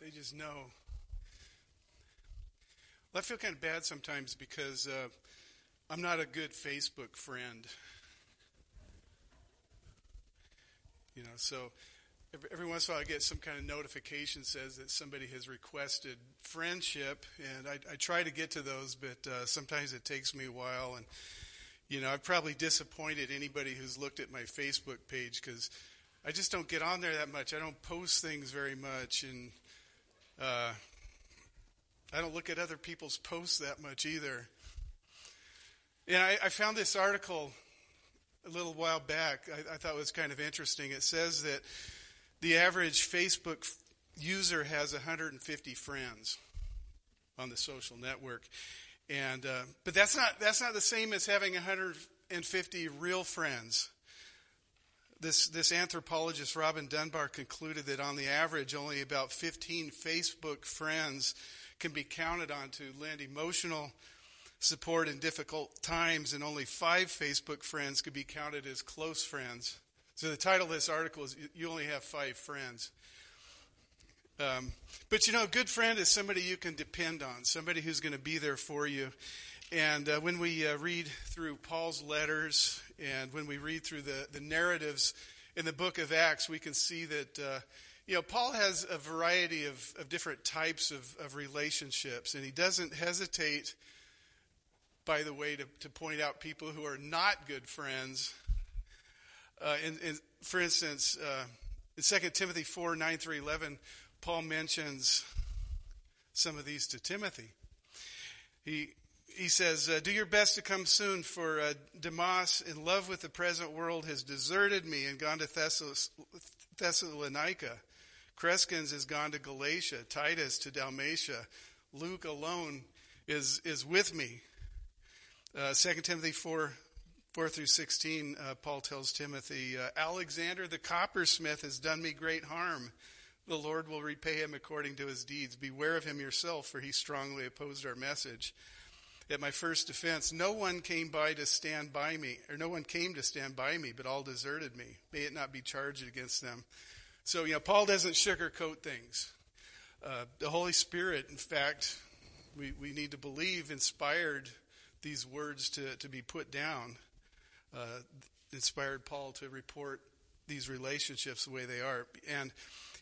They just know. Well, I feel kind of bad sometimes because uh, I'm not a good Facebook friend. You know, so every, every once in a while I get some kind of notification says that somebody has requested friendship, and I, I try to get to those, but uh, sometimes it takes me a while. And you know, I've probably disappointed anybody who's looked at my Facebook page because I just don't get on there that much. I don't post things very much, and uh, I don't look at other people's posts that much either. And I, I found this article a little while back. I, I thought was kind of interesting. It says that the average Facebook user has 150 friends on the social network, and uh, but that's not that's not the same as having 150 real friends. This, this anthropologist, Robin Dunbar, concluded that on the average, only about 15 Facebook friends can be counted on to lend emotional support in difficult times, and only five Facebook friends could be counted as close friends. So the title of this article is You Only Have Five Friends. Um, but you know, a good friend is somebody you can depend on, somebody who's going to be there for you. And uh, when we uh, read through Paul's letters and when we read through the, the narratives in the book of Acts, we can see that, uh, you know, Paul has a variety of, of different types of, of relationships, and he doesn't hesitate, by the way, to, to point out people who are not good friends. Uh, in, in, for instance, uh, in 2 Timothy 4 9 through 11, Paul mentions some of these to Timothy. He, he says, uh, Do your best to come soon, for uh, Demas, in love with the present world, has deserted me and gone to Thessalonica. Crescens has gone to Galatia, Titus to Dalmatia. Luke alone is, is with me. Uh, 2 Timothy 4, 4 through 16, uh, Paul tells Timothy, uh, Alexander the coppersmith has done me great harm. The Lord will repay him according to his deeds. Beware of him yourself, for he strongly opposed our message at my first defense, no one came by to stand by me, or no one came to stand by me, but all deserted me. May it not be charged against them. So, you know, Paul doesn't sugarcoat things. Uh, the Holy Spirit, in fact, we, we need to believe, inspired these words to, to be put down, uh, inspired Paul to report these relationships the way they are. And,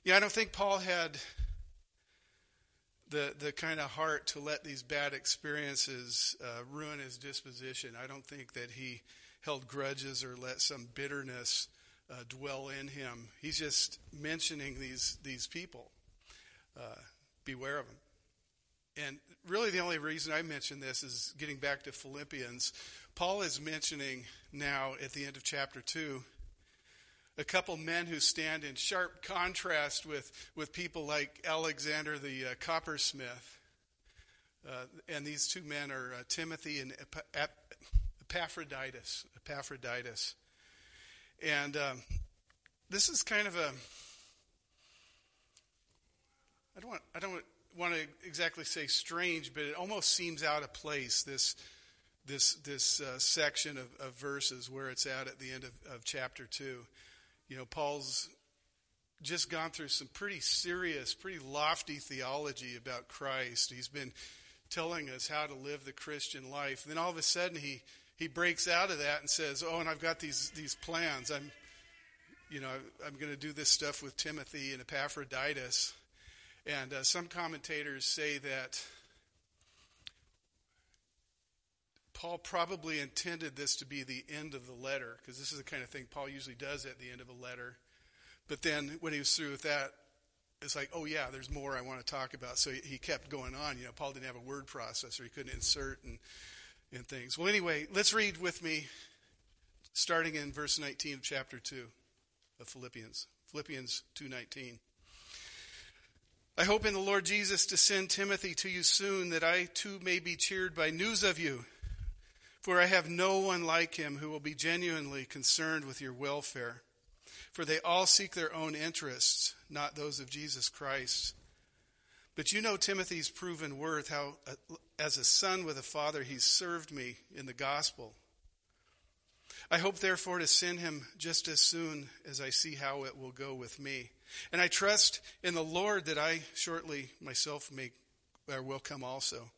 yeah, I don't think Paul had the, the kind of heart to let these bad experiences uh, ruin his disposition. I don't think that he held grudges or let some bitterness uh, dwell in him. He's just mentioning these, these people. Uh, beware of them. And really, the only reason I mention this is getting back to Philippians. Paul is mentioning now at the end of chapter 2 a couple men who stand in sharp contrast with, with people like Alexander the uh, coppersmith. Uh, and these two men are uh, Timothy and Epaphroditus. Epaphroditus. And um, this is kind of a. I don't want. I don't want to exactly say strange, but it almost seems out of place. This this this uh, section of, of, verses where it's at at the end of, of chapter two. You know, Paul's just gone through some pretty serious, pretty lofty theology about Christ. He's been telling us how to live the Christian life. And then all of a sudden he he breaks out of that and says, "Oh, and I've got these these plans. I'm you know, I'm going to do this stuff with Timothy and Epaphroditus." And uh, some commentators say that Paul probably intended this to be the end of the letter, because this is the kind of thing Paul usually does at the end of a letter. But then when he was through with that, it's like, oh yeah, there's more I want to talk about. So he kept going on. You know, Paul didn't have a word processor; he couldn't insert and and things. Well, anyway, let's read with me, starting in verse 19 of chapter two of Philippians. Philippians 2:19. I hope in the Lord Jesus to send Timothy to you soon, that I too may be cheered by news of you. For I have no one like him who will be genuinely concerned with your welfare. For they all seek their own interests, not those of Jesus Christ. But you know Timothy's proven worth, how uh, as a son with a father he served me in the gospel. I hope therefore to send him just as soon as I see how it will go with me. And I trust in the Lord that I shortly myself may or will come also.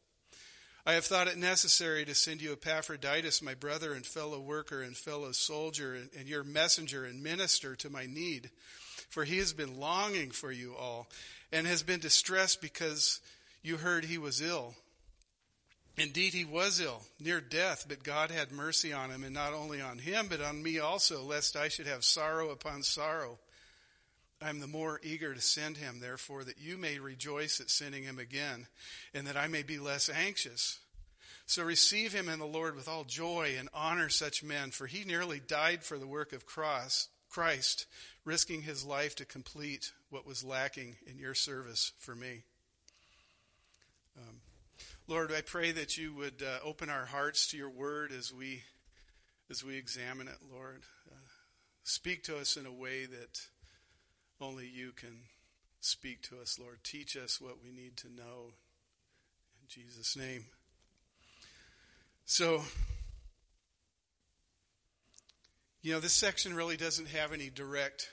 I have thought it necessary to send you Epaphroditus, my brother and fellow worker and fellow soldier, and, and your messenger and minister to my need. For he has been longing for you all, and has been distressed because you heard he was ill. Indeed, he was ill, near death, but God had mercy on him, and not only on him, but on me also, lest I should have sorrow upon sorrow. I am the more eager to send him, therefore, that you may rejoice at sending him again, and that I may be less anxious. So receive him in the Lord with all joy and honor such men, for he nearly died for the work of Christ, risking his life to complete what was lacking in your service for me. Um, Lord, I pray that you would uh, open our hearts to your word as we as we examine it, Lord. Uh, speak to us in a way that only you can speak to us, Lord. Teach us what we need to know. In Jesus' name. So, you know, this section really doesn't have any direct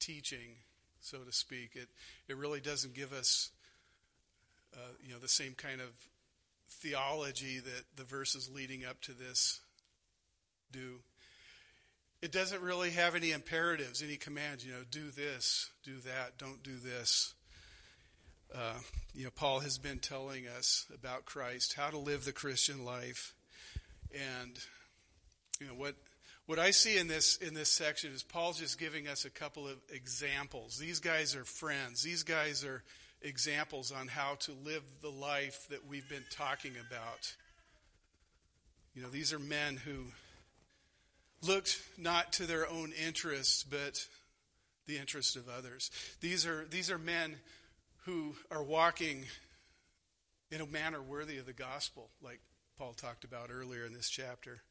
teaching, so to speak. It, it really doesn't give us, uh, you know, the same kind of theology that the verses leading up to this do it doesn't really have any imperatives, any commands, you know, do this, do that, don't do this. Uh, you know, Paul has been telling us about Christ, how to live the Christian life. And, you know, what, what I see in this, in this section is Paul's just giving us a couple of examples. These guys are friends. These guys are examples on how to live the life that we've been talking about. You know, these are men who looked not to their own interests, but the interest of others. These are, these are men who are walking in a manner worthy of the gospel, like Paul talked about earlier in this chapter.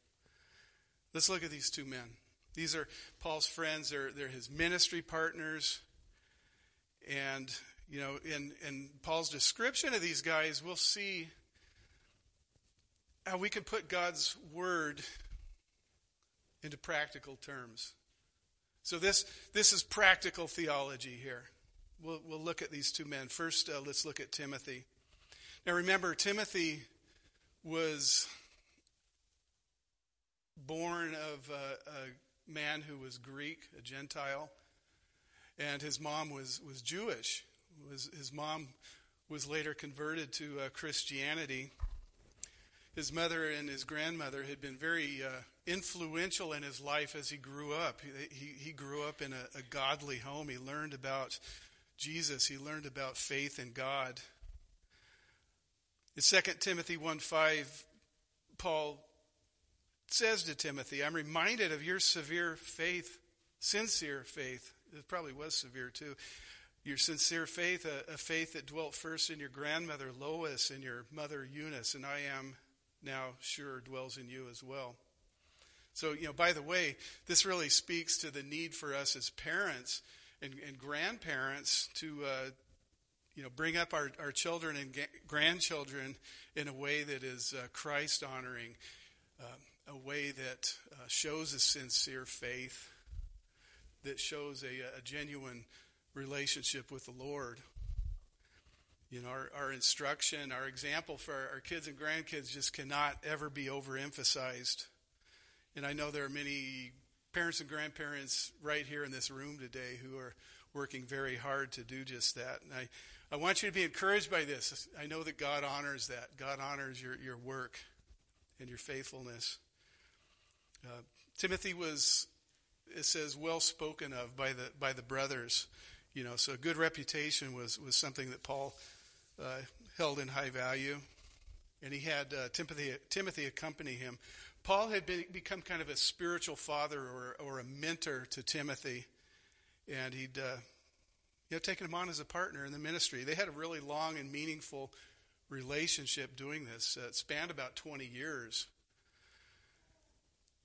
Let's look at these two men. These are Paul's friends, they're, they're his ministry partners. And, you know, in, in Paul's description of these guys, we'll see how we can put God's word into practical terms. So this this is practical theology here. We'll we'll look at these two men. First, uh, let's look at Timothy. Now remember, Timothy was born of a, a man who was Greek, a Gentile, and his mom was was Jewish. Was his mom was later converted to uh, Christianity. His mother and his grandmother had been very uh, influential in his life as he grew up. He, he, grew up in a, a, godly home. He learned about Jesus, he learned about faith in God. In 2 Timothy 1 5, Paul says to Timothy, I'm reminded of your severe faith, sincere faith. It probably was severe too. Your sincere faith, a, a faith that dwelt first in your grandmother Lois and your mother Eunice, and I am now sure dwells in you as well. So, you know, by the way, this really speaks to the need for us as parents and, and grandparents to, uh, you know, bring up our, our children and ga- grandchildren in a way that is uh, Christ honoring, uh, a way that uh, shows a sincere faith, that shows a, a genuine relationship with the Lord. You know, our, our instruction, our example for our kids and grandkids just cannot ever be overemphasized. And I know there are many parents and grandparents right here in this room today who are working very hard to do just that. And I, I want you to be encouraged by this. I know that God honors that. God honors your, your work and your faithfulness. Uh, Timothy was, it says, well spoken of by the, by the brothers. You know, so a good reputation was, was something that Paul uh, held in high value. And he had uh, Timothy, Timothy accompany him Paul had been, become kind of a spiritual father or, or a mentor to Timothy, and he'd uh, you know, taken him on as a partner in the ministry. They had a really long and meaningful relationship doing this. Uh, it spanned about 20 years.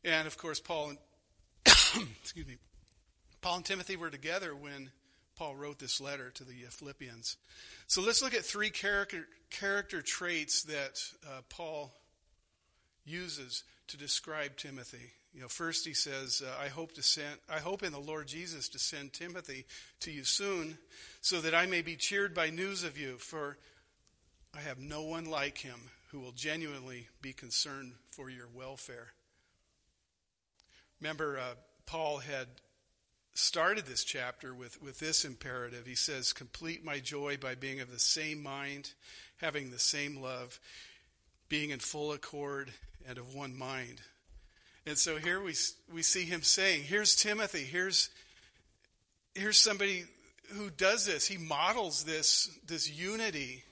And of course, Paul and excuse me, Paul and Timothy were together when Paul wrote this letter to the Philippians. So let's look at three character character traits that uh, Paul uses to describe Timothy. You know, first he says, uh, "I hope to send, I hope in the Lord Jesus to send Timothy to you soon, so that I may be cheered by news of you. For I have no one like him who will genuinely be concerned for your welfare." Remember, uh, Paul had started this chapter with, with this imperative. He says, Complete my joy by being of the same mind, having the same love, being in full accord and of one mind. And so here we, we see him saying, Here's Timothy, here's, here's somebody who does this. He models this, this unity.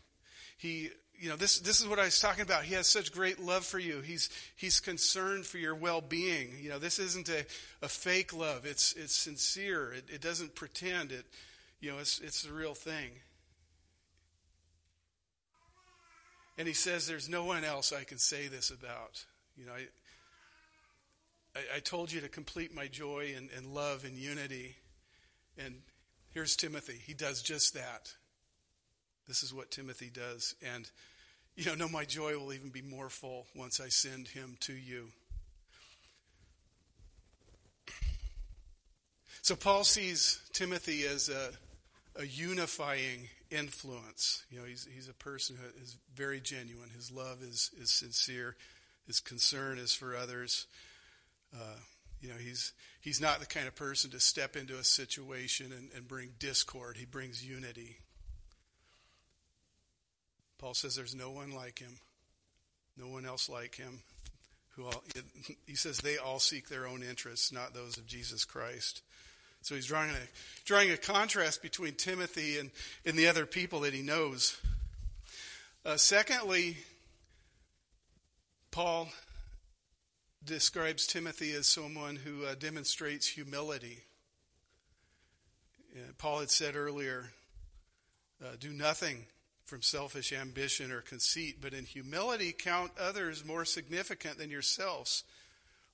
He you know, this, this is what I was talking about. He has such great love for you. He's, he's concerned for your well-being. You know, this isn't a, a fake love. It's, it's sincere. It, it doesn't pretend it, you know, it's, it's the real thing. And he says, there's no one else I can say this about. You know, I, I, I told you to complete my joy and, and love and unity. And here's Timothy. He does just that. This is what Timothy does. And, you know, no, my joy will even be more full once I send him to you. So Paul sees Timothy as a, a unifying influence. You know, he's, he's a person who is very genuine. His love is, is sincere. His concern is for others. Uh, you know, he's, he's not the kind of person to step into a situation and, and bring discord. He brings unity. Paul says there's no one like him, no one else like him. Who all, he says they all seek their own interests, not those of Jesus Christ. So he's drawing a, drawing a contrast between Timothy and, and the other people that he knows. Uh, secondly, Paul describes Timothy as someone who uh, demonstrates humility. Paul had said earlier, uh, do nothing from selfish ambition or conceit, but in humility count others more significant than yourselves.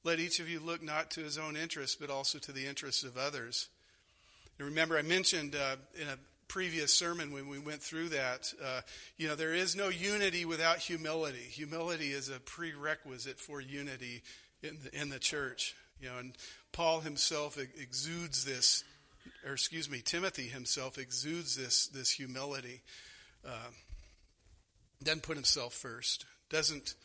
Let each of you look not to his own interests, but also to the interests of others. And remember, I mentioned uh, in a previous sermon when we went through that, uh, you know, there is no unity without humility. Humility is a prerequisite for unity in the, in the church. You know, and Paul himself exudes this, or excuse me, Timothy himself exudes this this humility uh, doesn't put himself first, doesn't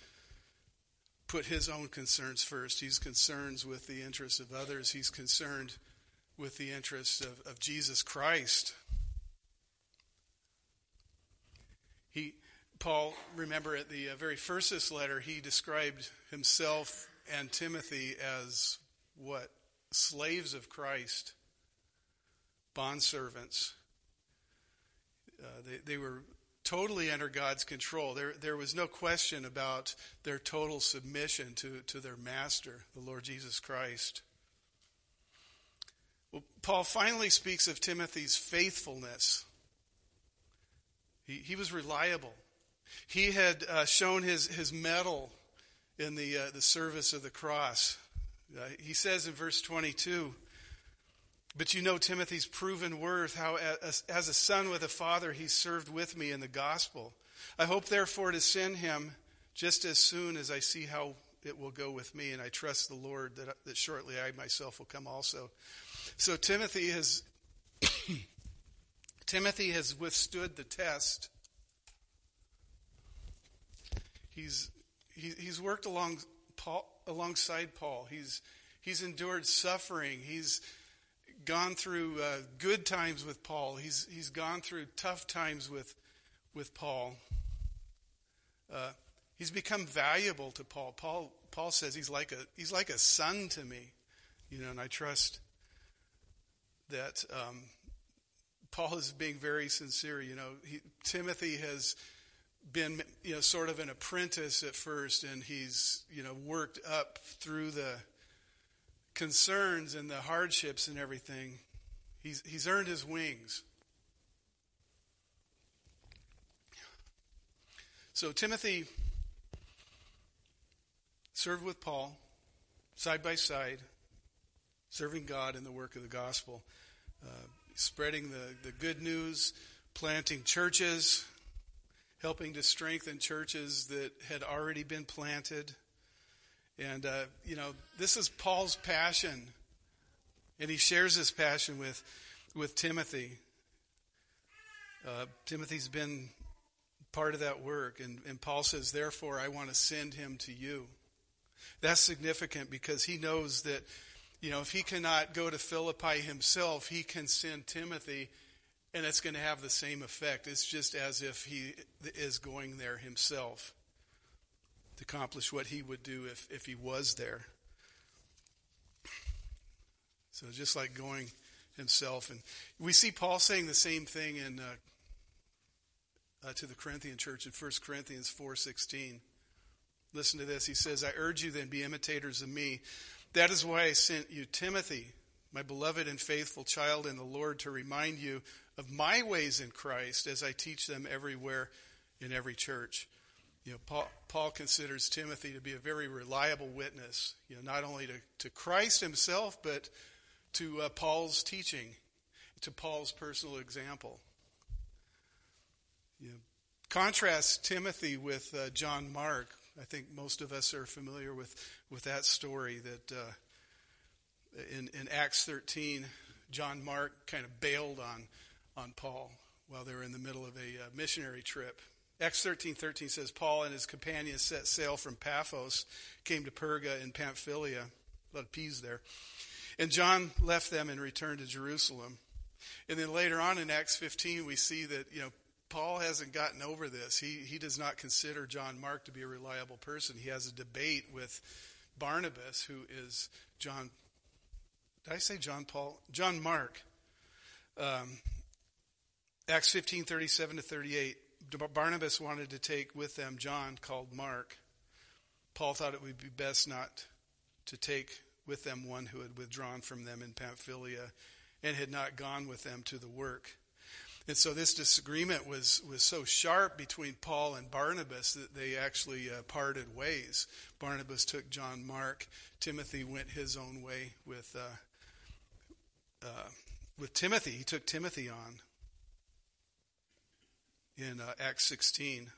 put his own concerns first. He's concerned with the interests of others, he's concerned with the interests of, of Jesus Christ. He, Paul, remember at the uh, very first this letter, he described himself and Timothy as what? Slaves of Christ, bondservants. Uh, they, they were totally under God's control. There, there was no question about their total submission to, to their master, the Lord Jesus Christ. Well, Paul finally speaks of Timothy's faithfulness. He, he was reliable. He had uh, shown his, his mettle in the, uh, the service of the cross. Uh, he says in verse 22 but you know Timothy's proven worth, how as, a son with a father he served with me in the gospel. I hope therefore to send him just as soon as I see how it will go with me, and I trust the Lord that, that shortly I myself will come also. So Timothy has Timothy has withstood the test. He's he, he's worked along Paul, alongside Paul. He's he's endured suffering. He's gone through uh, good times with Paul. He's, he's gone through tough times with, with Paul. Uh, he's become valuable to Paul. Paul. Paul says he's like a, he's like a son to me. You know, and I trust that um, Paul is being very sincere. You know, he, Timothy has been, you know, sort of an apprentice at first, and he's, you know, worked up through the concerns and the hardships and everything, he's, he's earned his wings. So Timothy served with Paul side by side, serving God in the work of the gospel, uh, spreading the, the good news, planting churches, helping to strengthen churches that had already been planted And, uh, you know, this is Paul's passion. And he shares his passion with, with Timothy. Uh, Timothy's been part of that work. And, and Paul says, therefore, I want to send him to you. That's significant because he knows that, you know, if he cannot go to Philippi himself, he can send Timothy and it's going to have the same effect. It's just as if he is going there himself to accomplish what he would do if, if he was there. So just like going himself. And we see Paul saying the same thing in uh, uh, to the Corinthian church in 1 Corinthians 4.16. Listen to this. He says, I urge you then be imitators of me. That is why I sent you Timothy, my beloved and faithful child in the Lord, to remind you of my ways in Christ as I teach them everywhere in every church. You know, Paul, Paul considers Timothy to be a very reliable witness, you know, not only to, to Christ himself, but to uh, Paul's teaching, to Paul's personal example. You know, contrast Timothy with uh, John Mark. I think most of us are familiar with, with that story that uh, in, in Acts 13, John Mark kind of bailed on, on Paul while they were in the middle of a uh, missionary trip. Acts 13 13 says, Paul and his companions set sail from Paphos, came to Perga in Pamphylia. A lot of P's there. And John left them and returned to Jerusalem. And then later on in Acts 15, we see that, you know, Paul hasn't gotten over this. He, he does not consider John Mark to be a reliable person. He has a debate with Barnabas, who is John. Did I say John Paul? John Mark. Um, Acts 15 37 to 38. Barnabas wanted to take with them John, called Mark. Paul thought it would be best not to take with them one who had withdrawn from them in Pamphylia and had not gone with them to the work. And so this disagreement was, was so sharp between Paul and Barnabas that they actually uh, parted ways. Barnabas took John Mark. Timothy went his own way with, uh, uh, with Timothy. He took Timothy on in uh, Acts 16.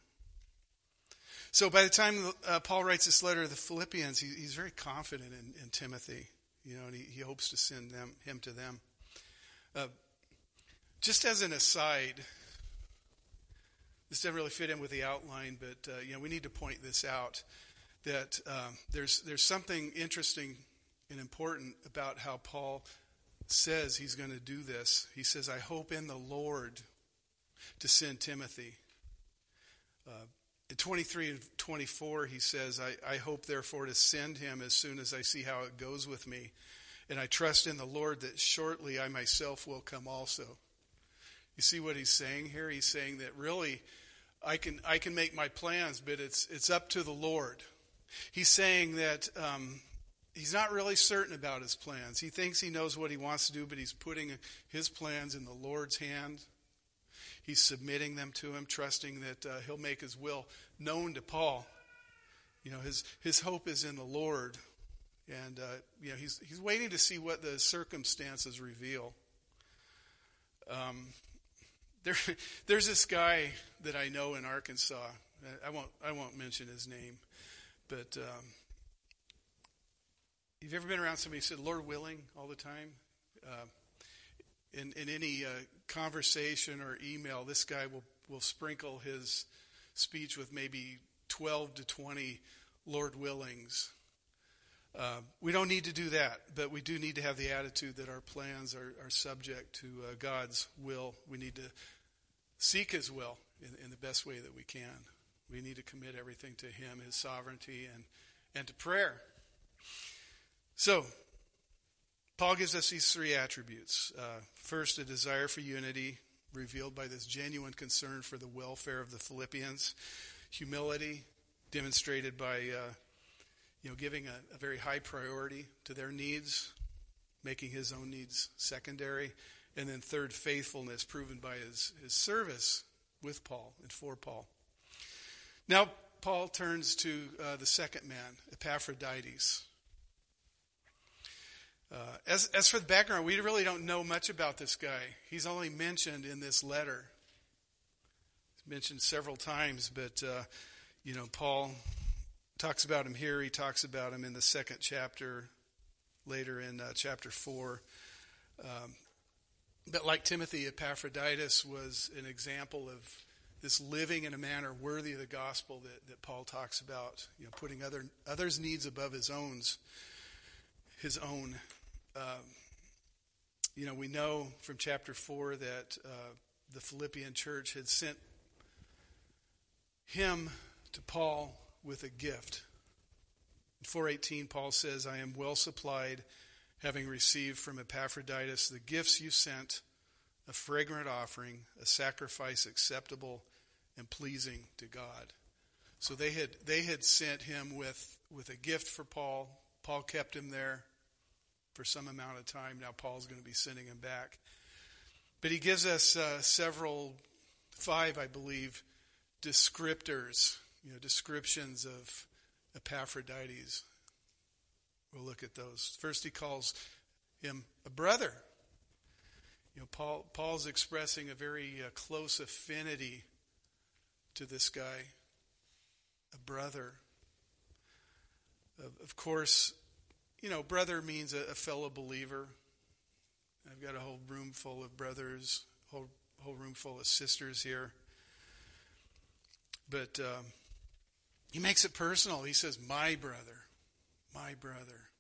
So by the time uh, Paul writes this letter to the Philippians, he, he's very confident in, in, Timothy, you know, and he, he hopes to send them him to them. Uh, just as an aside, this doesn't really fit in with the outline, but uh, you know we need to point this out that um, there's there's something interesting and important about how Paul says he's going to do this. He says, "I hope in the Lord to send Timothy." Uh, in 23 and 24, he says, I, I hope therefore to send him as soon as I see how it goes with me. And I trust in the Lord that shortly I myself will come also. You see what he's saying here? He's saying that really I can I can make my plans, but it's it's up to the Lord. He's saying that um, he's not really certain about his plans. He thinks he knows what he wants to do, but he's putting his plans in the Lord's hand. He's submitting them to him, trusting that uh, he'll make his will known to Paul. You know, his his hope is in the Lord, and uh, you know he's he's waiting to see what the circumstances reveal. Um, there, there's this guy that I know in Arkansas. I won't, I won't mention his name, but um, you've ever been around somebody who said "Lord willing" all the time? Uh, in, in any uh, conversation or email, this guy will will sprinkle his speech with maybe 12 to 20 Lord willings. Uh, we don't need to do that, but we do need to have the attitude that our plans are, are subject to uh, God's will. We need to seek His will in, in, the best way that we can. We need to commit everything to Him, His sovereignty, and, and to prayer. So, Paul gives us these three attributes. Uh, first, a desire for unity, revealed by this genuine concern for the welfare of the Philippians. Humility, demonstrated by uh, you know, giving a, a very high priority to their needs, making his own needs secondary. And then third, faithfulness proven by his, his service with Paul and for Paul. Now, Paul turns to uh, the second man, Epaphroditus. Uh, as, as for the background, we really don't know much about this guy. He's only mentioned in this letter. He's mentioned several times, but, uh, you know, Paul talks about him here. He talks about him in the second chapter, later in uh, chapter 4. Um, but like Timothy, Epaphroditus was an example of this living in a manner worthy of the gospel that, that Paul talks about, you know, putting other others' needs above his own. His own. Um, you know, we know from chapter four that uh, the Philippian church had sent him to Paul with a gift. In 418, Paul says, I am well supplied, having received from Epaphroditus the gifts you sent, a fragrant offering, a sacrifice acceptable and pleasing to God. So they had they had sent him with with a gift for Paul. Paul kept him there for some amount of time. Now Paul's going to be sending him back. But he gives us uh, several, five, I believe, descriptors, you know, descriptions of Epaphroditus. We'll look at those. First, he calls him a brother. You know, Paul, Paul's expressing a very uh, close affinity to this guy, a brother. Of, of course, you know, brother means a, a, fellow believer. I've got a whole room full of brothers, whole whole room full of sisters here. But um, he makes it personal. He says, "My brother, my brother,"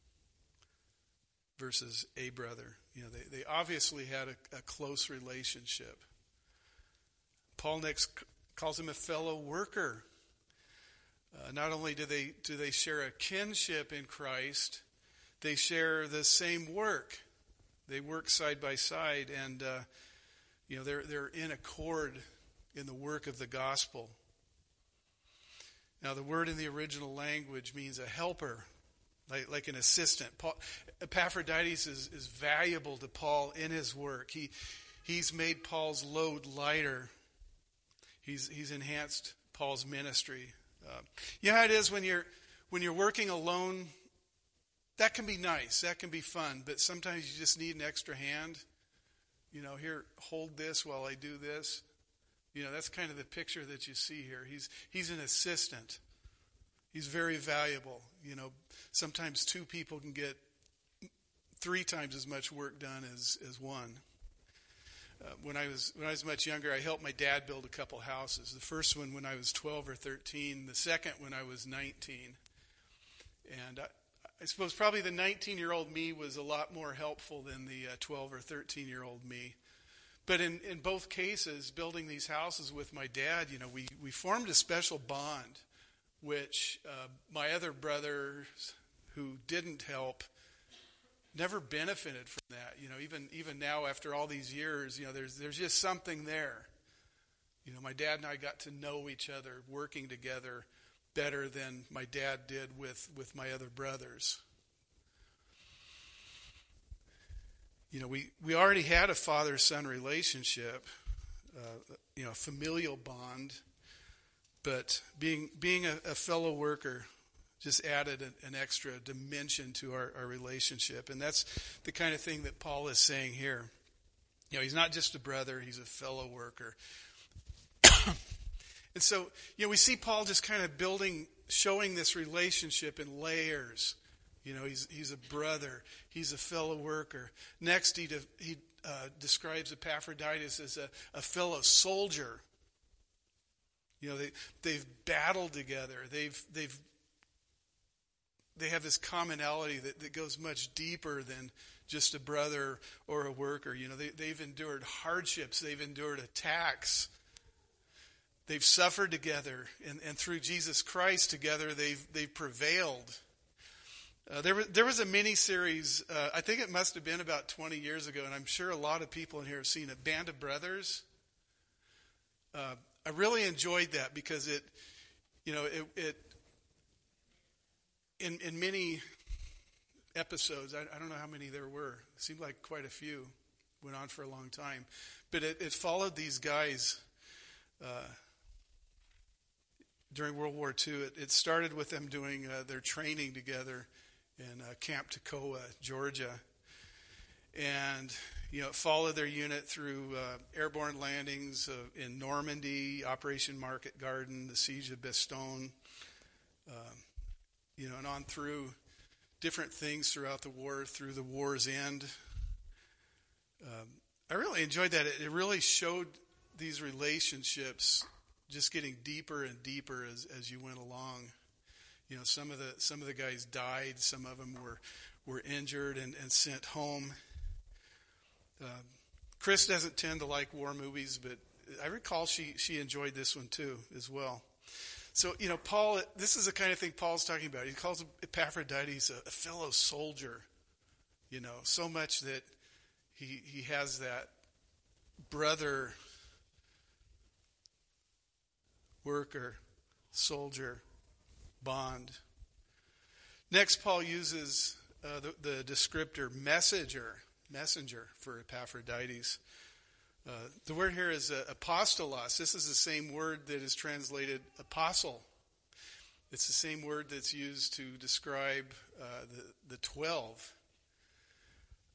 versus a brother. You know, they, they obviously had a, a close relationship. Paul next calls him a fellow worker. Uh, not only do they do they share a kinship in Christ, they share the same work. They work side by side, and uh, you know they're they're in accord in the work of the gospel. Now, the word in the original language means a helper, like, like an assistant. Paul, Epaphroditus is, is valuable to Paul in his work. He, he's made Paul's load lighter He's, he's enhanced Paul's ministry. Uh, you know how it is when you're, when you're working alone? That can be nice. That can be fun. But sometimes you just need an extra hand. You know, here, hold this while I do this. You know, that's kind of the picture that you see here. He's, he's an assistant. He's very valuable. You know, sometimes two people can get three times as much work done as, as one. Uh, when I was when I was much younger, I helped my dad build a couple houses. The first one when I was 12 or 13. The second when I was 19. And I, suppose probably the 19 year old me was a lot more helpful than the uh, 12 or 13 year old me. But in, in both cases, building these houses with my dad, you know, we, we formed a special bond, which uh, my other brothers who didn't help never benefited from that. You know, even even now after all these years, you know, there's there's just something there. You know, my dad and I got to know each other, working together better than my dad did with with my other brothers. You know, we we already had a father son relationship, uh, you know, a familial bond, but being being a, a fellow worker just added an, an extra dimension to our, our relationship. And that's the kind of thing that Paul is saying here. You know, he's not just a brother, he's a fellow worker. And so, you know, we see Paul just kind of building, showing this relationship in layers. You know, he's, he's a brother, he's a fellow worker. Next, he, de, he uh, describes Epaphroditus as a, a fellow soldier. You know, they, they've battled together, they've, they've they have this commonality that, that goes much deeper than just a brother or a worker. You know, they, they've endured hardships, they've endured attacks, they've suffered together, and, and through Jesus Christ together, they've, they've prevailed. Uh, there, was, there was a mini series, uh, I think it must have been about 20 years ago, and I'm sure a lot of people in here have seen it Band of Brothers. Uh, I really enjoyed that because it, you know, it, it in, in many episodes, I, I, don't know how many there were, it seemed like quite a few, went on for a long time. But it, it followed these guys uh, during World War II. It, it, started with them doing uh, their training together in uh, Camp Toccoa, Georgia. And, you know, followed their unit through uh, airborne landings uh, in Normandy, Operation Market Garden, the Siege of Bastogne. Um, you know, and on through different things throughout the war, through the war's end. Um, I really enjoyed that. It, it really showed these relationships just getting deeper and deeper as, as you went along. You know, some of the some of the guys died. Some of them were were injured and, and sent home. Uh, Chris doesn't tend to like war movies, but I recall she she enjoyed this one too as well. So you know, Paul. This is the kind of thing Paul's talking about. He calls Epaphroditus a, a fellow soldier. You know, so much that he he has that brother worker soldier bond. Next, Paul uses uh, the, the descriptor messenger messenger for Epaphroditus. Uh, the word here is uh, apostolos. This is the same word that is translated apostle. It's the same word that's used to describe uh, the, the 12.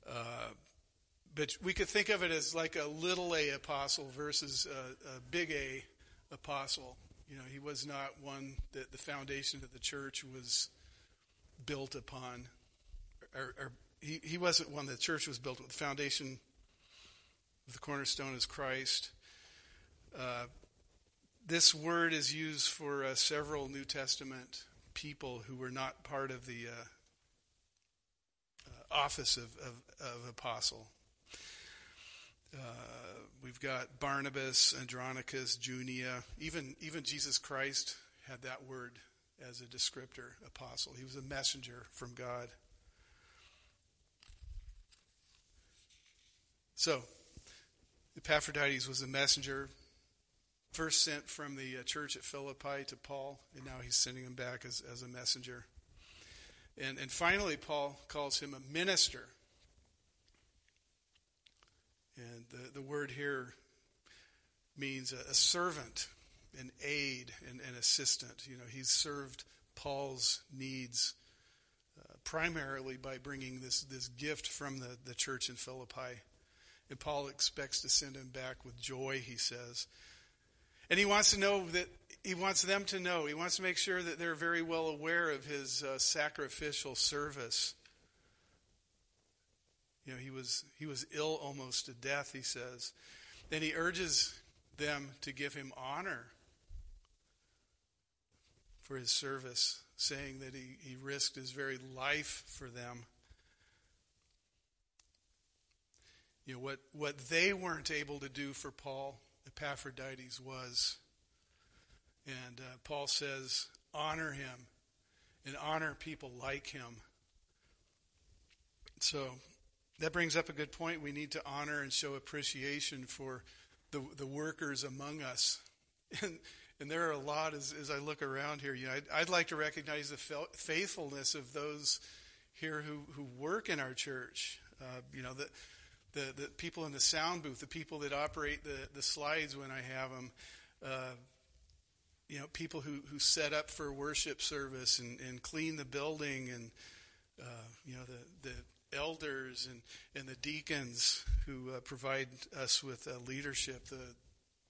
Uh, but we could think of it as like a little a apostle versus a, a big A apostle. You know, he was not one that the foundation of the church was built upon, or, or he, he wasn't one the church was built with. The foundation of the cornerstone is Christ. Uh, this word is used for uh, several New Testament people who were not part of the uh, uh office of, of, of apostle. Uh, we've got Barnabas, Andronicus, Junia, even even Jesus Christ had that word as a descriptor, apostle. He was a messenger from God. So, Epaphroditus was a messenger, first sent from the uh, church at Philippi to Paul, and now he's sending him back as, as a messenger. And, and finally, Paul calls him a minister. And the, the word here means a, a servant, an aid, and an assistant. You know, he's served Paul's needs uh, primarily by bringing this, this gift from the, the church in Philippi. And Paul expects to send him back with joy, he says. And he wants to know that he wants them to know. He wants to make sure that they're very well aware of his uh, sacrificial service. You know, he was he was ill almost to death, he says. Then he urges them to give him honor for his service, saying that he, he risked his very life for them. You know, what, what they weren't able to do for Paul, Epaphroditus was. And uh, Paul says, honor him and honor people like him. So that brings up a good point. We need to honor and show appreciation for the, the workers among us. And, and there are a lot as, as I look around here. You know, I'd, I'd like to recognize the faithfulness of those here who, who work in our church. Uh, you know, that the, the people in the sound booth, the people that operate the, the slides when I have them, uh, you know, people who, who set up for worship service and, and clean the building and, uh, you know, the, the elders and, and the deacons who uh, provide us with uh, leadership, the,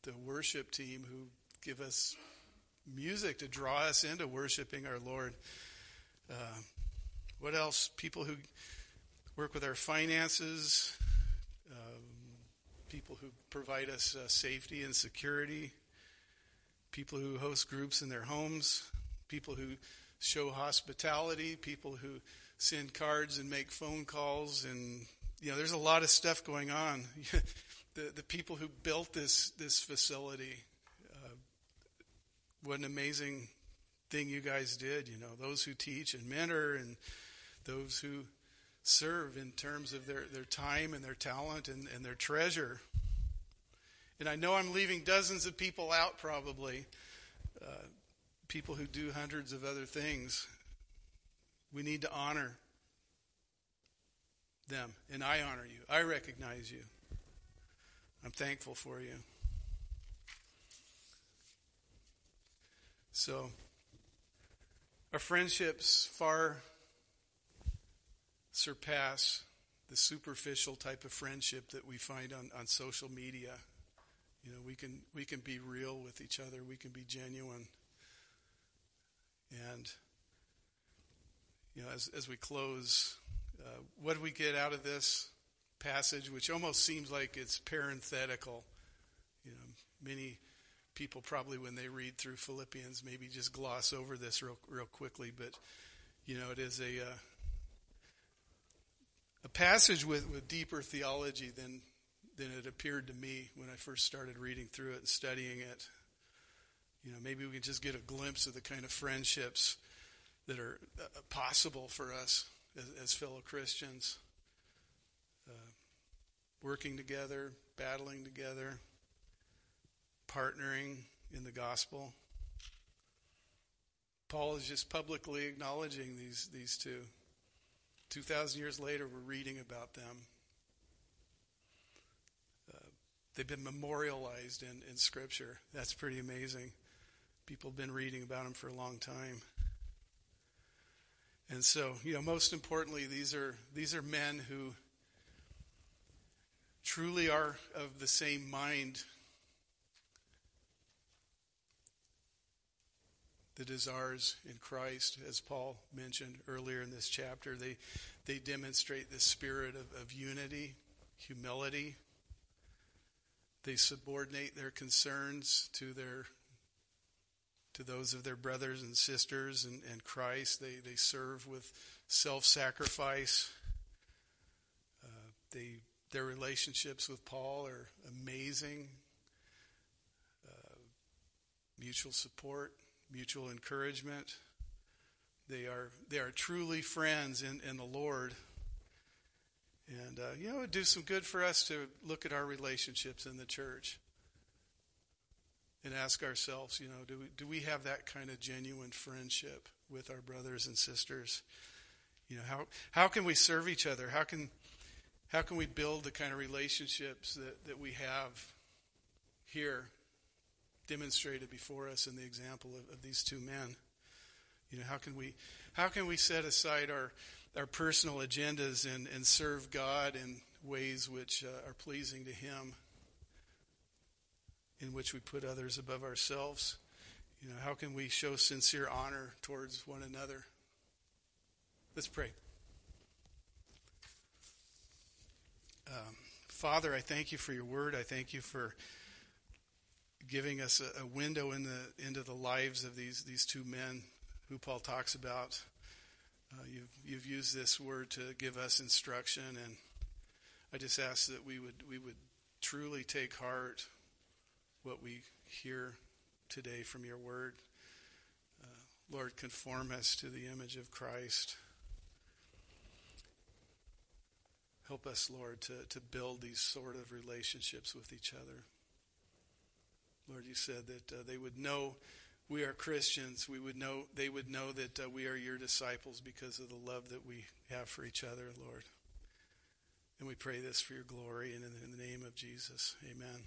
the worship team who give us music to draw us into worshiping our Lord. Uh, what else? People who work with our finances, people who provide us uh, safety and security, people who host groups in their homes, people who show hospitality, people who send cards and make phone calls, and you know, there's a lot of stuff going on. the the people who built this this facility, uh, what an amazing thing you guys did. You know, those who teach and mentor, and those who serve in terms of their, their time and their talent and, and their treasure. And I know I'm leaving dozens of people out probably, uh, people who do hundreds of other things. We need to honor them, and I honor you. I recognize you. I'm thankful for you. So, our friendships far surpass the superficial type of friendship that we find on, on social media. You know, we can we can be real with each other. We can be genuine. And you know, as, as we close, uh, what do we get out of this passage, which almost seems like it's parenthetical? You know, many people probably when they read through Philippians maybe just gloss over this real real quickly, but you know, it is a uh, a passage with, with deeper theology than than it appeared to me when I first started reading through it and studying it. You know, maybe we can just get a glimpse of the kind of friendships that are uh, possible for us as, as fellow Christians, uh, working together, battling together, partnering in the gospel. Paul is just publicly acknowledging these these two. Two thousand years later, we're reading about them. Uh, they've been memorialized in, in Scripture. That's pretty amazing. People have been reading about them for a long time. And so, you know, most importantly, these are these are men who truly are of the same mind that is ours in Christ, as Paul mentioned earlier in this chapter. They they demonstrate the spirit of, of unity, humility. They subordinate their concerns to their to those of their brothers and sisters and, and Christ. They, they serve with self sacrifice. Uh, they, their relationships with Paul are amazing. Uh, mutual support, mutual encouragement. They are, they are truly friends in, in the Lord. And, uh, you know, it would do some good for us to look at our relationships in the church and ask ourselves, you know, do we, do we have that kind of genuine friendship with our brothers and sisters? You know, how, how can we serve each other? How can, how can we build the kind of relationships that, that we have here demonstrated before us in the example of, of these two men? You know, how can we, how can we set aside our, our personal agendas and, and serve God in ways which uh, are pleasing to Him? In which we put others above ourselves. You know, how can we show sincere honor towards one another? Let's pray. Um, Father, I thank you for your word. I thank you for giving us a, a, window in the, into the lives of these, these two men who Paul talks about. Uh, you've, you've used this word to give us instruction, and I just ask that we would, we would truly take heart what we hear today from your word. Uh, Lord, conform us to the image of Christ. Help us, Lord, to, to build these sort of relationships with each other. Lord, you said that uh, they would know we are Christians. We would know they would know that uh, we are your disciples because of the love that we have for each other, Lord. And we pray this for your glory and in the name of Jesus. Amen.